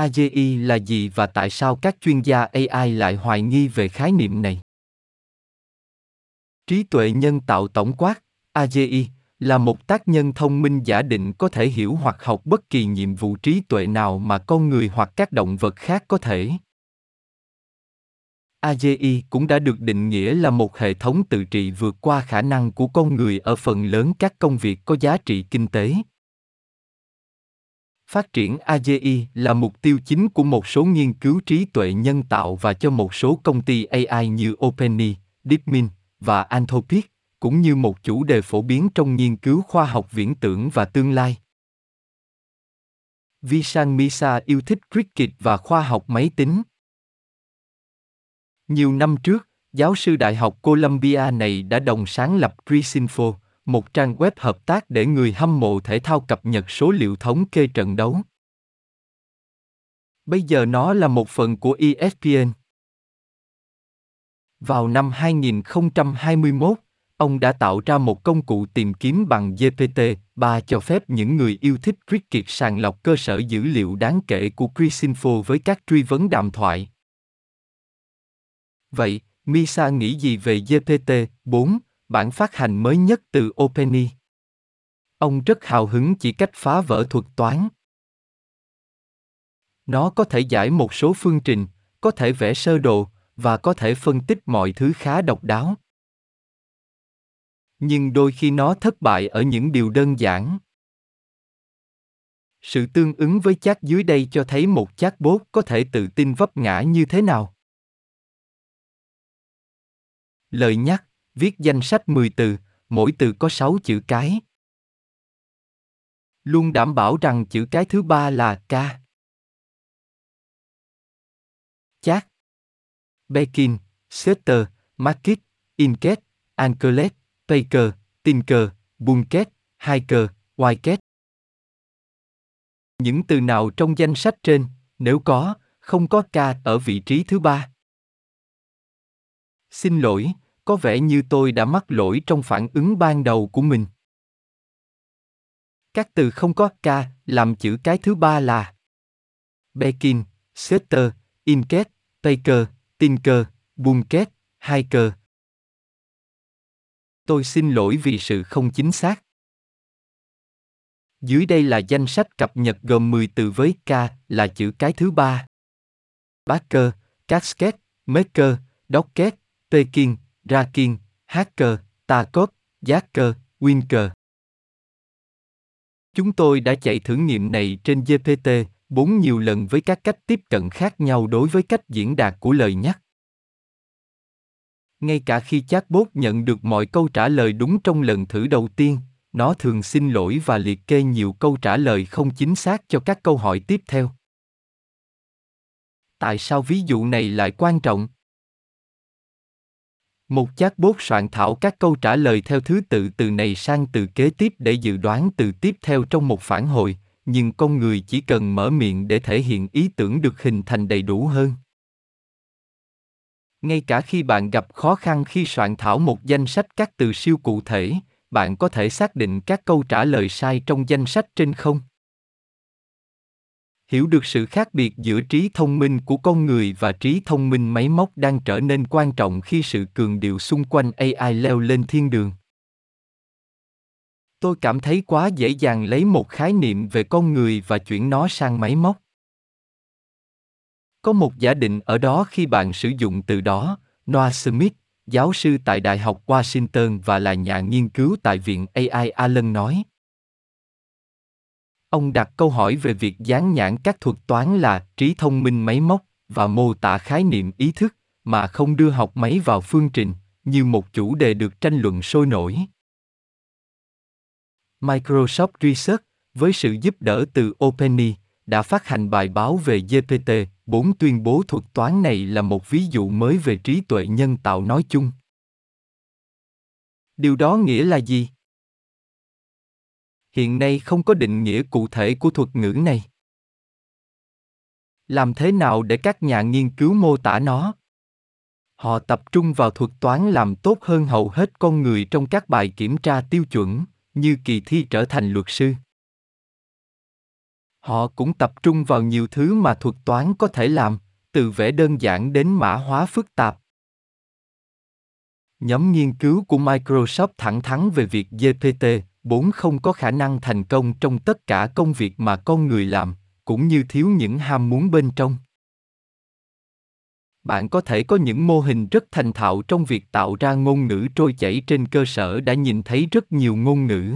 AGI là gì và tại sao các chuyên gia AI lại hoài nghi về khái niệm này? Trí tuệ nhân tạo tổng quát, AGI, là một tác nhân thông minh giả định có thể hiểu hoặc học bất kỳ nhiệm vụ trí tuệ nào mà con người hoặc các động vật khác có thể. AGI cũng đã được định nghĩa là một hệ thống tự trị vượt qua khả năng của con người ở phần lớn các công việc có giá trị kinh tế. Phát triển AGI là mục tiêu chính của một số nghiên cứu trí tuệ nhân tạo và cho một số công ty AI như OpenAI, DeepMind và Anthropic, cũng như một chủ đề phổ biến trong nghiên cứu khoa học viễn tưởng và tương lai. Vishan Misa yêu thích cricket và khoa học máy tính. Nhiều năm trước, giáo sư Đại học Columbia này đã đồng sáng lập Cricinfo, một trang web hợp tác để người hâm mộ thể thao cập nhật số liệu thống kê trận đấu. Bây giờ nó là một phần của ESPN. Vào năm 2021, ông đã tạo ra một công cụ tìm kiếm bằng GPT-3 cho phép những người yêu thích cricket sàng lọc cơ sở dữ liệu đáng kể của Crisinfo với các truy vấn đàm thoại. Vậy, Misa nghĩ gì về GPT-4, bản phát hành mới nhất từ OpenAI? Ông rất hào hứng chỉ cách phá vỡ thuật toán. Nó có thể giải một số phương trình, có thể vẽ sơ đồ, và có thể phân tích mọi thứ khá độc đáo. Nhưng đôi khi nó thất bại ở những điều đơn giản. Sự tương ứng với chat dưới đây cho thấy một chatbot có thể tự tin vấp ngã như thế nào. Lời nhắc, viết danh sách 10 từ, mỗi từ có 6 chữ cái. Luôn đảm bảo rằng chữ cái thứ ba là K. chát, Bekin, Setter, Market, Inket, Anklet, Baker, Tinker, Bunket, Hiker, Whiteket. Những từ nào trong danh sách trên, nếu có, không có K ở vị trí thứ ba? Xin lỗi, có vẻ như tôi đã mắc lỗi trong phản ứng ban đầu của mình. Các từ không có K làm chữ cái thứ ba là Bekin, Setter, Inket, Taker, Tinker, Bunket, Hiker. Tôi xin lỗi vì sự không chính xác. Dưới đây là danh sách cập nhật gồm 10 từ với K là chữ cái thứ ba. Backer, Casket, Maker, Docket, Peking, Rakin, Hacker, Takot, Jacker, Winker. Chúng tôi đã chạy thử nghiệm này trên GPT-4 nhiều lần với các cách tiếp cận khác nhau đối với cách diễn đạt của lời nhắc. Ngay cả khi chatbot nhận được mọi câu trả lời đúng trong lần thử đầu tiên, nó thường xin lỗi và liệt kê nhiều câu trả lời không chính xác cho các câu hỏi tiếp theo. Tại sao ví dụ này lại quan trọng? Một chatbot soạn thảo các câu trả lời theo thứ tự từ này sang từ kế tiếp để dự đoán từ tiếp theo trong một phản hồi, nhưng con người chỉ cần mở miệng để thể hiện ý tưởng được hình thành đầy đủ hơn. Ngay cả khi bạn gặp khó khăn khi soạn thảo một danh sách các từ siêu cụ thể, bạn có thể xác định các câu trả lời sai trong danh sách trên không? Hiểu được sự khác biệt giữa trí thông minh của con người và trí thông minh máy móc đang trở nên quan trọng khi sự cường điệu xung quanh ai leo lên thiên đường. Tôi cảm thấy quá dễ dàng lấy một khái niệm về con người và chuyển nó sang máy móc. Có một giả định ở đó khi bạn sử dụng từ đó, noah smith, giáo sư tại đại học washington và là nhà nghiên cứu tại viện ai allen nói Ông đặt câu hỏi về việc dán nhãn các thuật toán là trí thông minh máy móc và mô tả khái niệm ý thức mà không đưa học máy vào phương trình như một chủ đề được tranh luận sôi nổi. Microsoft Research, với sự giúp đỡ từ OpenAI, đã phát hành bài báo về GPT-4 tuyên bố thuật toán này là một ví dụ mới về trí tuệ nhân tạo nói chung. Điều đó nghĩa là gì? Hiện nay không có định nghĩa cụ thể của thuật ngữ này làm thế nào để các nhà nghiên cứu mô tả nó họ tập trung vào thuật toán làm tốt hơn hầu hết con người trong các bài kiểm tra tiêu chuẩn như kỳ thi trở thành luật sư Họ cũng tập trung vào nhiều thứ mà thuật toán có thể làm, từ vẽ đơn giản đến mã hóa phức tạp. Nhóm nghiên cứu của Microsoft thẳng thắn về việc GPT bốn không có khả năng thành công trong tất cả công việc mà con người làm, cũng như thiếu những ham muốn bên trong. Bạn có thể có những mô hình rất thành thạo trong việc tạo ra ngôn ngữ trôi chảy trên cơ sở đã nhìn thấy rất nhiều ngôn ngữ.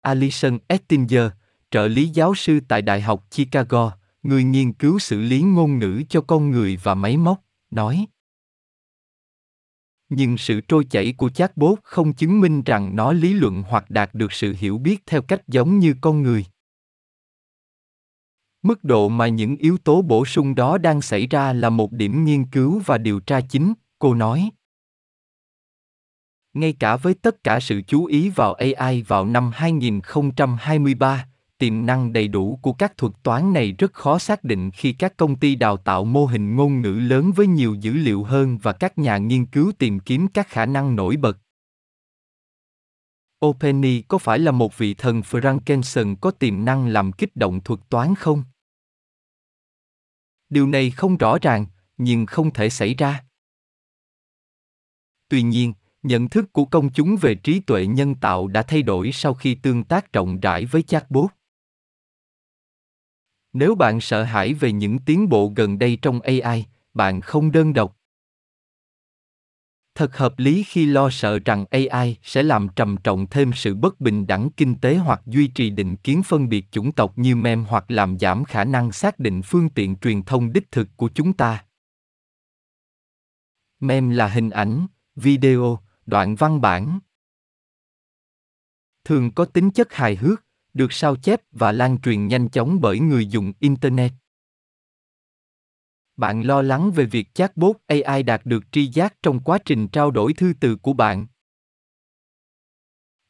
Alison Ettinger, trợ lý giáo sư tại Đại học Chicago, người nghiên cứu xử lý ngôn ngữ cho con người và máy móc, nói. Nhưng sự trôi chảy của chatbot không chứng minh rằng nó lý luận hoặc đạt được sự hiểu biết theo cách giống như con người. Mức độ mà những yếu tố bổ sung đó đang xảy ra là một điểm nghiên cứu và điều tra chính, cô nói. Ngay cả với tất cả sự chú ý vào AI vào năm 2023, tiềm năng đầy đủ của các thuật toán này rất khó xác định khi các công ty đào tạo mô hình ngôn ngữ lớn với nhiều dữ liệu hơn và các nhà nghiên cứu tìm kiếm các khả năng nổi bật. OpenAI có phải là một vị thần Frankenstein có tiềm năng làm kích động thuật toán không? Điều này không rõ ràng, nhưng không thể xảy ra. Tuy nhiên, nhận thức của công chúng về trí tuệ nhân tạo đã thay đổi sau khi tương tác rộng rãi với chatbot. Nếu bạn sợ hãi về những tiến bộ gần đây trong AI, bạn không đơn độc. Thật hợp lý khi lo sợ rằng AI sẽ làm trầm trọng thêm sự bất bình đẳng kinh tế hoặc duy trì định kiến phân biệt chủng tộc như mem hoặc làm giảm khả năng xác định phương tiện truyền thông đích thực của chúng ta. Mem là hình ảnh, video, đoạn văn bản. Thường có tính chất hài hước, được sao chép và lan truyền nhanh chóng bởi người dùng internet. Bạn lo lắng về việc chatbot ai đạt được tri giác trong quá trình trao đổi thư từ của bạn.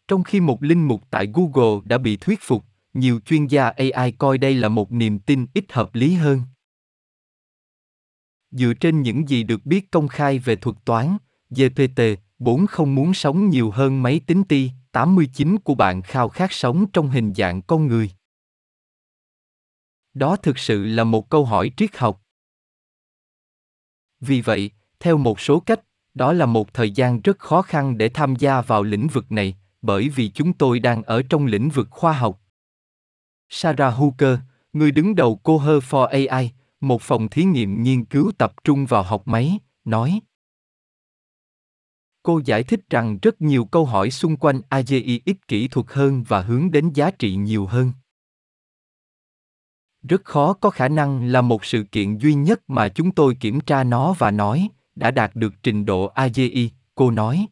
Trong khi một linh mục tại google đã bị thuyết phục, nhiều chuyên gia ai coi đây là một niềm tin ít hợp lý hơn. Dựa trên những gì được biết công khai về thuật toán gpt 4 không muốn sống nhiều hơn máy tính ti 89 của bạn khao khát sống trong hình dạng con người? Đó thực sự là một câu hỏi triết học. Vì vậy, theo một số cách, đó là một thời gian rất khó khăn để tham gia vào lĩnh vực này, bởi vì chúng tôi đang ở trong lĩnh vực khoa học. Sarah Hooker, người đứng đầu Coher for AI, một phòng thí nghiệm nghiên cứu tập trung vào học máy, nói Cô giải thích rằng rất nhiều câu hỏi xung quanh AGI ít kỹ thuật hơn và hướng đến giá trị nhiều hơn. Rất khó có khả năng là một sự kiện duy nhất mà chúng tôi kiểm tra nó và nói, đã đạt được trình độ AGI, cô nói.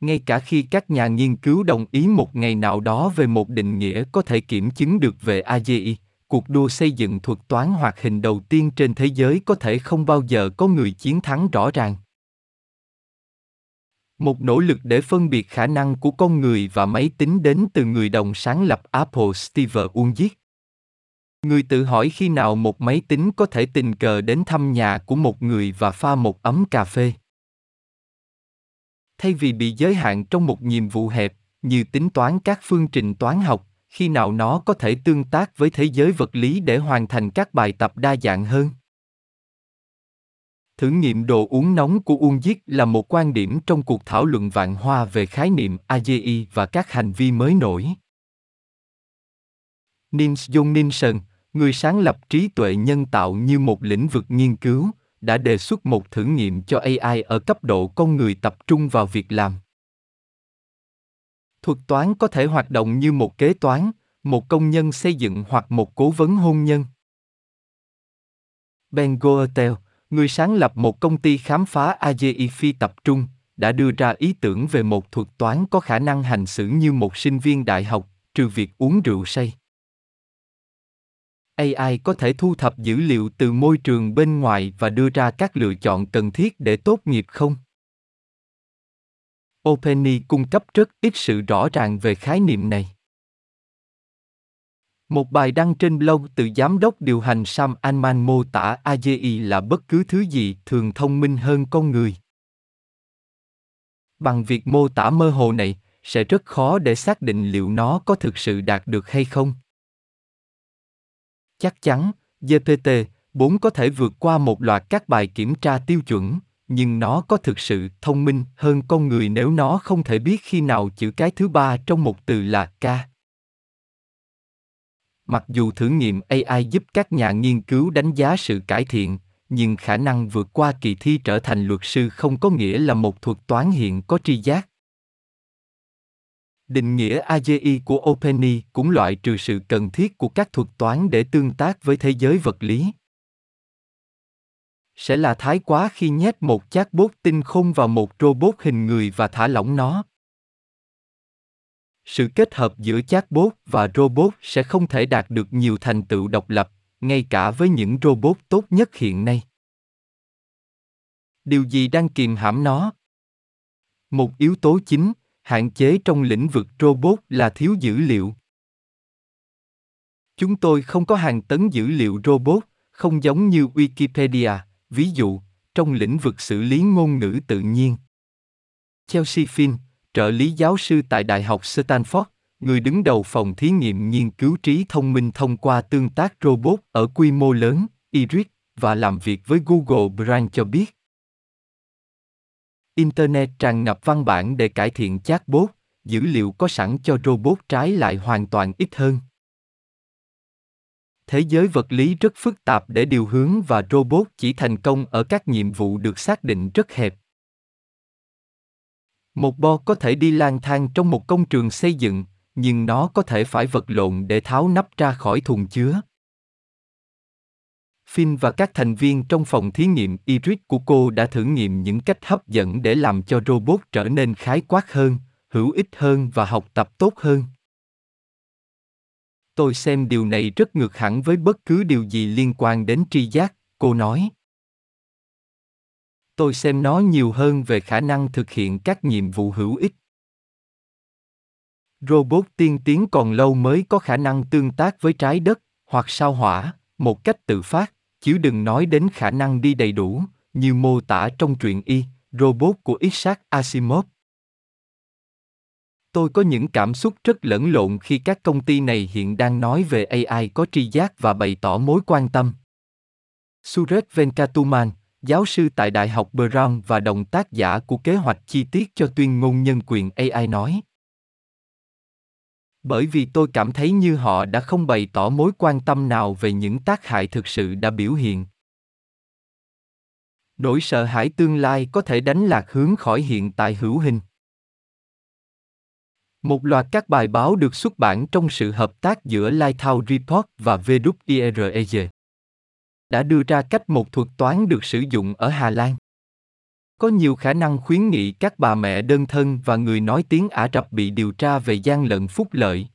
Ngay cả khi các nhà nghiên cứu đồng ý một ngày nào đó về một định nghĩa có thể kiểm chứng được về AGI, cuộc đua xây dựng thuật toán hoạt hình đầu tiên trên thế giới có thể không bao giờ có người chiến thắng rõ ràng. Một nỗ lực để phân biệt khả năng của con người và máy tính đến từ người đồng sáng lập Apple Steve Wozniak. Người tự hỏi khi nào một máy tính có thể tình cờ đến thăm nhà của một người và pha một ấm cà phê. Thay vì bị giới hạn trong một nhiệm vụ hẹp, như tính toán các phương trình toán học, khi nào nó có thể tương tác với thế giới vật lý để hoàn thành các bài tập đa dạng hơn. Thử nghiệm đồ uống nóng của Uông Diết là một quan điểm trong cuộc thảo luận vạn hoa về khái niệm AGI và các hành vi mới nổi. Nils Jon người sáng lập trí tuệ nhân tạo như một lĩnh vực nghiên cứu, đã đề xuất một thử nghiệm cho AI ở cấp độ con người tập trung vào việc làm. Thuật toán có thể hoạt động như một kế toán, một công nhân xây dựng hoặc một cố vấn hôn nhân. Ben Goertel, người sáng lập một công ty khám phá AGI phi tập trung, đã đưa ra ý tưởng về một thuật toán có khả năng hành xử như một sinh viên đại học, trừ việc uống rượu say. AI có thể thu thập dữ liệu từ môi trường bên ngoài và đưa ra các lựa chọn cần thiết để tốt nghiệp không? OpenAI cung cấp rất ít sự rõ ràng về khái niệm này. Một bài đăng trên blog từ giám đốc điều hành Sam Altman mô tả AGI là bất cứ thứ gì thường thông minh hơn con người. Bằng việc mô tả mơ hồ này, sẽ rất khó để xác định liệu nó có thực sự đạt được hay không. Chắc chắn, GPT-4 có thể vượt qua một loạt các bài kiểm tra tiêu chuẩn, nhưng nó có thực sự thông minh hơn con người nếu nó không thể biết khi nào chữ cái thứ ba trong một từ là k. Mặc dù thử nghiệm AI giúp các nhà nghiên cứu đánh giá sự cải thiện, nhưng khả năng vượt qua kỳ thi trở thành luật sư không có nghĩa là một thuật toán hiện có tri giác. Định nghĩa AGI của OpenAI cũng loại trừ sự cần thiết của các thuật toán để tương tác với thế giới vật lý. Sẽ là thái quá khi nhét một chatbot tinh khôn vào một robot hình người và thả lỏng nó. Sự kết hợp giữa chatbot và robot sẽ không thể đạt được nhiều thành tựu độc lập, ngay cả với những robot tốt nhất hiện nay. Điều gì đang kìm hãm nó? Một yếu tố chính, hạn chế trong lĩnh vực robot là thiếu dữ liệu. Chúng tôi không có hàng tấn dữ liệu robot, không giống như Wikipedia, ví dụ, trong lĩnh vực xử lý ngôn ngữ tự nhiên. Chelsea Finn, trợ lý giáo sư tại Đại học Stanford, người đứng đầu phòng thí nghiệm nghiên cứu trí thông minh thông qua tương tác robot ở quy mô lớn, IRIS, và làm việc với Google Brand cho biết. Internet tràn ngập văn bản để cải thiện chatbot, dữ liệu có sẵn cho robot trái lại hoàn toàn ít hơn. Thế giới vật lý rất phức tạp để điều hướng và robot chỉ thành công ở các nhiệm vụ được xác định rất hẹp. Một bo có thể đi lang thang trong một công trường xây dựng, nhưng nó có thể phải vật lộn để tháo nắp ra khỏi thùng chứa. Finn và các thành viên trong phòng thí nghiệm Iris của cô đã thử nghiệm những cách hấp dẫn để làm cho robot trở nên khái quát hơn, hữu ích hơn và học tập tốt hơn. Tôi xem điều này rất ngược hẳn với bất cứ điều gì liên quan đến tri giác, cô nói. Tôi xem nó nhiều hơn về khả năng thực hiện các nhiệm vụ hữu ích. Robot tiên tiến còn lâu mới có khả năng tương tác với trái đất hoặc sao hỏa một cách tự phát chứ đừng nói đến khả năng đi đầy đủ, như mô tả trong truyện y, robot của Isaac Asimov. Tôi có những cảm xúc rất lẫn lộn khi các công ty này hiện đang nói về AI có tri giác và bày tỏ mối quan tâm. Suresh Venkatuman, giáo sư tại Đại học Brown và đồng tác giả của kế hoạch chi tiết cho tuyên ngôn nhân quyền AI nói. Bởi vì tôi cảm thấy như họ đã không bày tỏ mối quan tâm nào về những tác hại thực sự đã biểu hiện. Nỗi sợ hãi tương lai có thể đánh lạc hướng khỏi hiện tại hữu hình. Một loạt các bài báo được xuất bản trong sự hợp tác giữa Lighthouse Report và WIREG đã đưa ra cách một thuật toán được sử dụng ở Hà Lan. Có nhiều khả năng khuyến nghị các bà mẹ đơn thân và người nói tiếng Ả Rập bị điều tra về gian lận phúc lợi.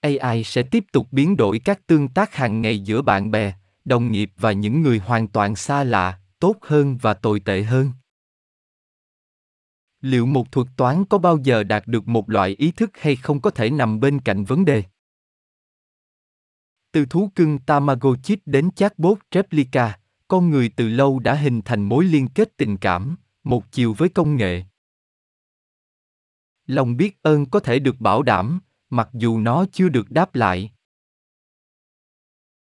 AI sẽ tiếp tục biến đổi các tương tác hàng ngày giữa bạn bè, đồng nghiệp và những người hoàn toàn xa lạ, tốt hơn và tồi tệ hơn. Liệu một thuật toán có bao giờ đạt được một loại ý thức hay không có thể nằm bên cạnh vấn đề? Từ thú cưng Tamagotchi đến chatbot Replica, con người từ lâu đã hình thành mối liên kết tình cảm, một chiều với công nghệ. Lòng biết ơn có thể được bảo đảm, mặc dù nó chưa được đáp lại.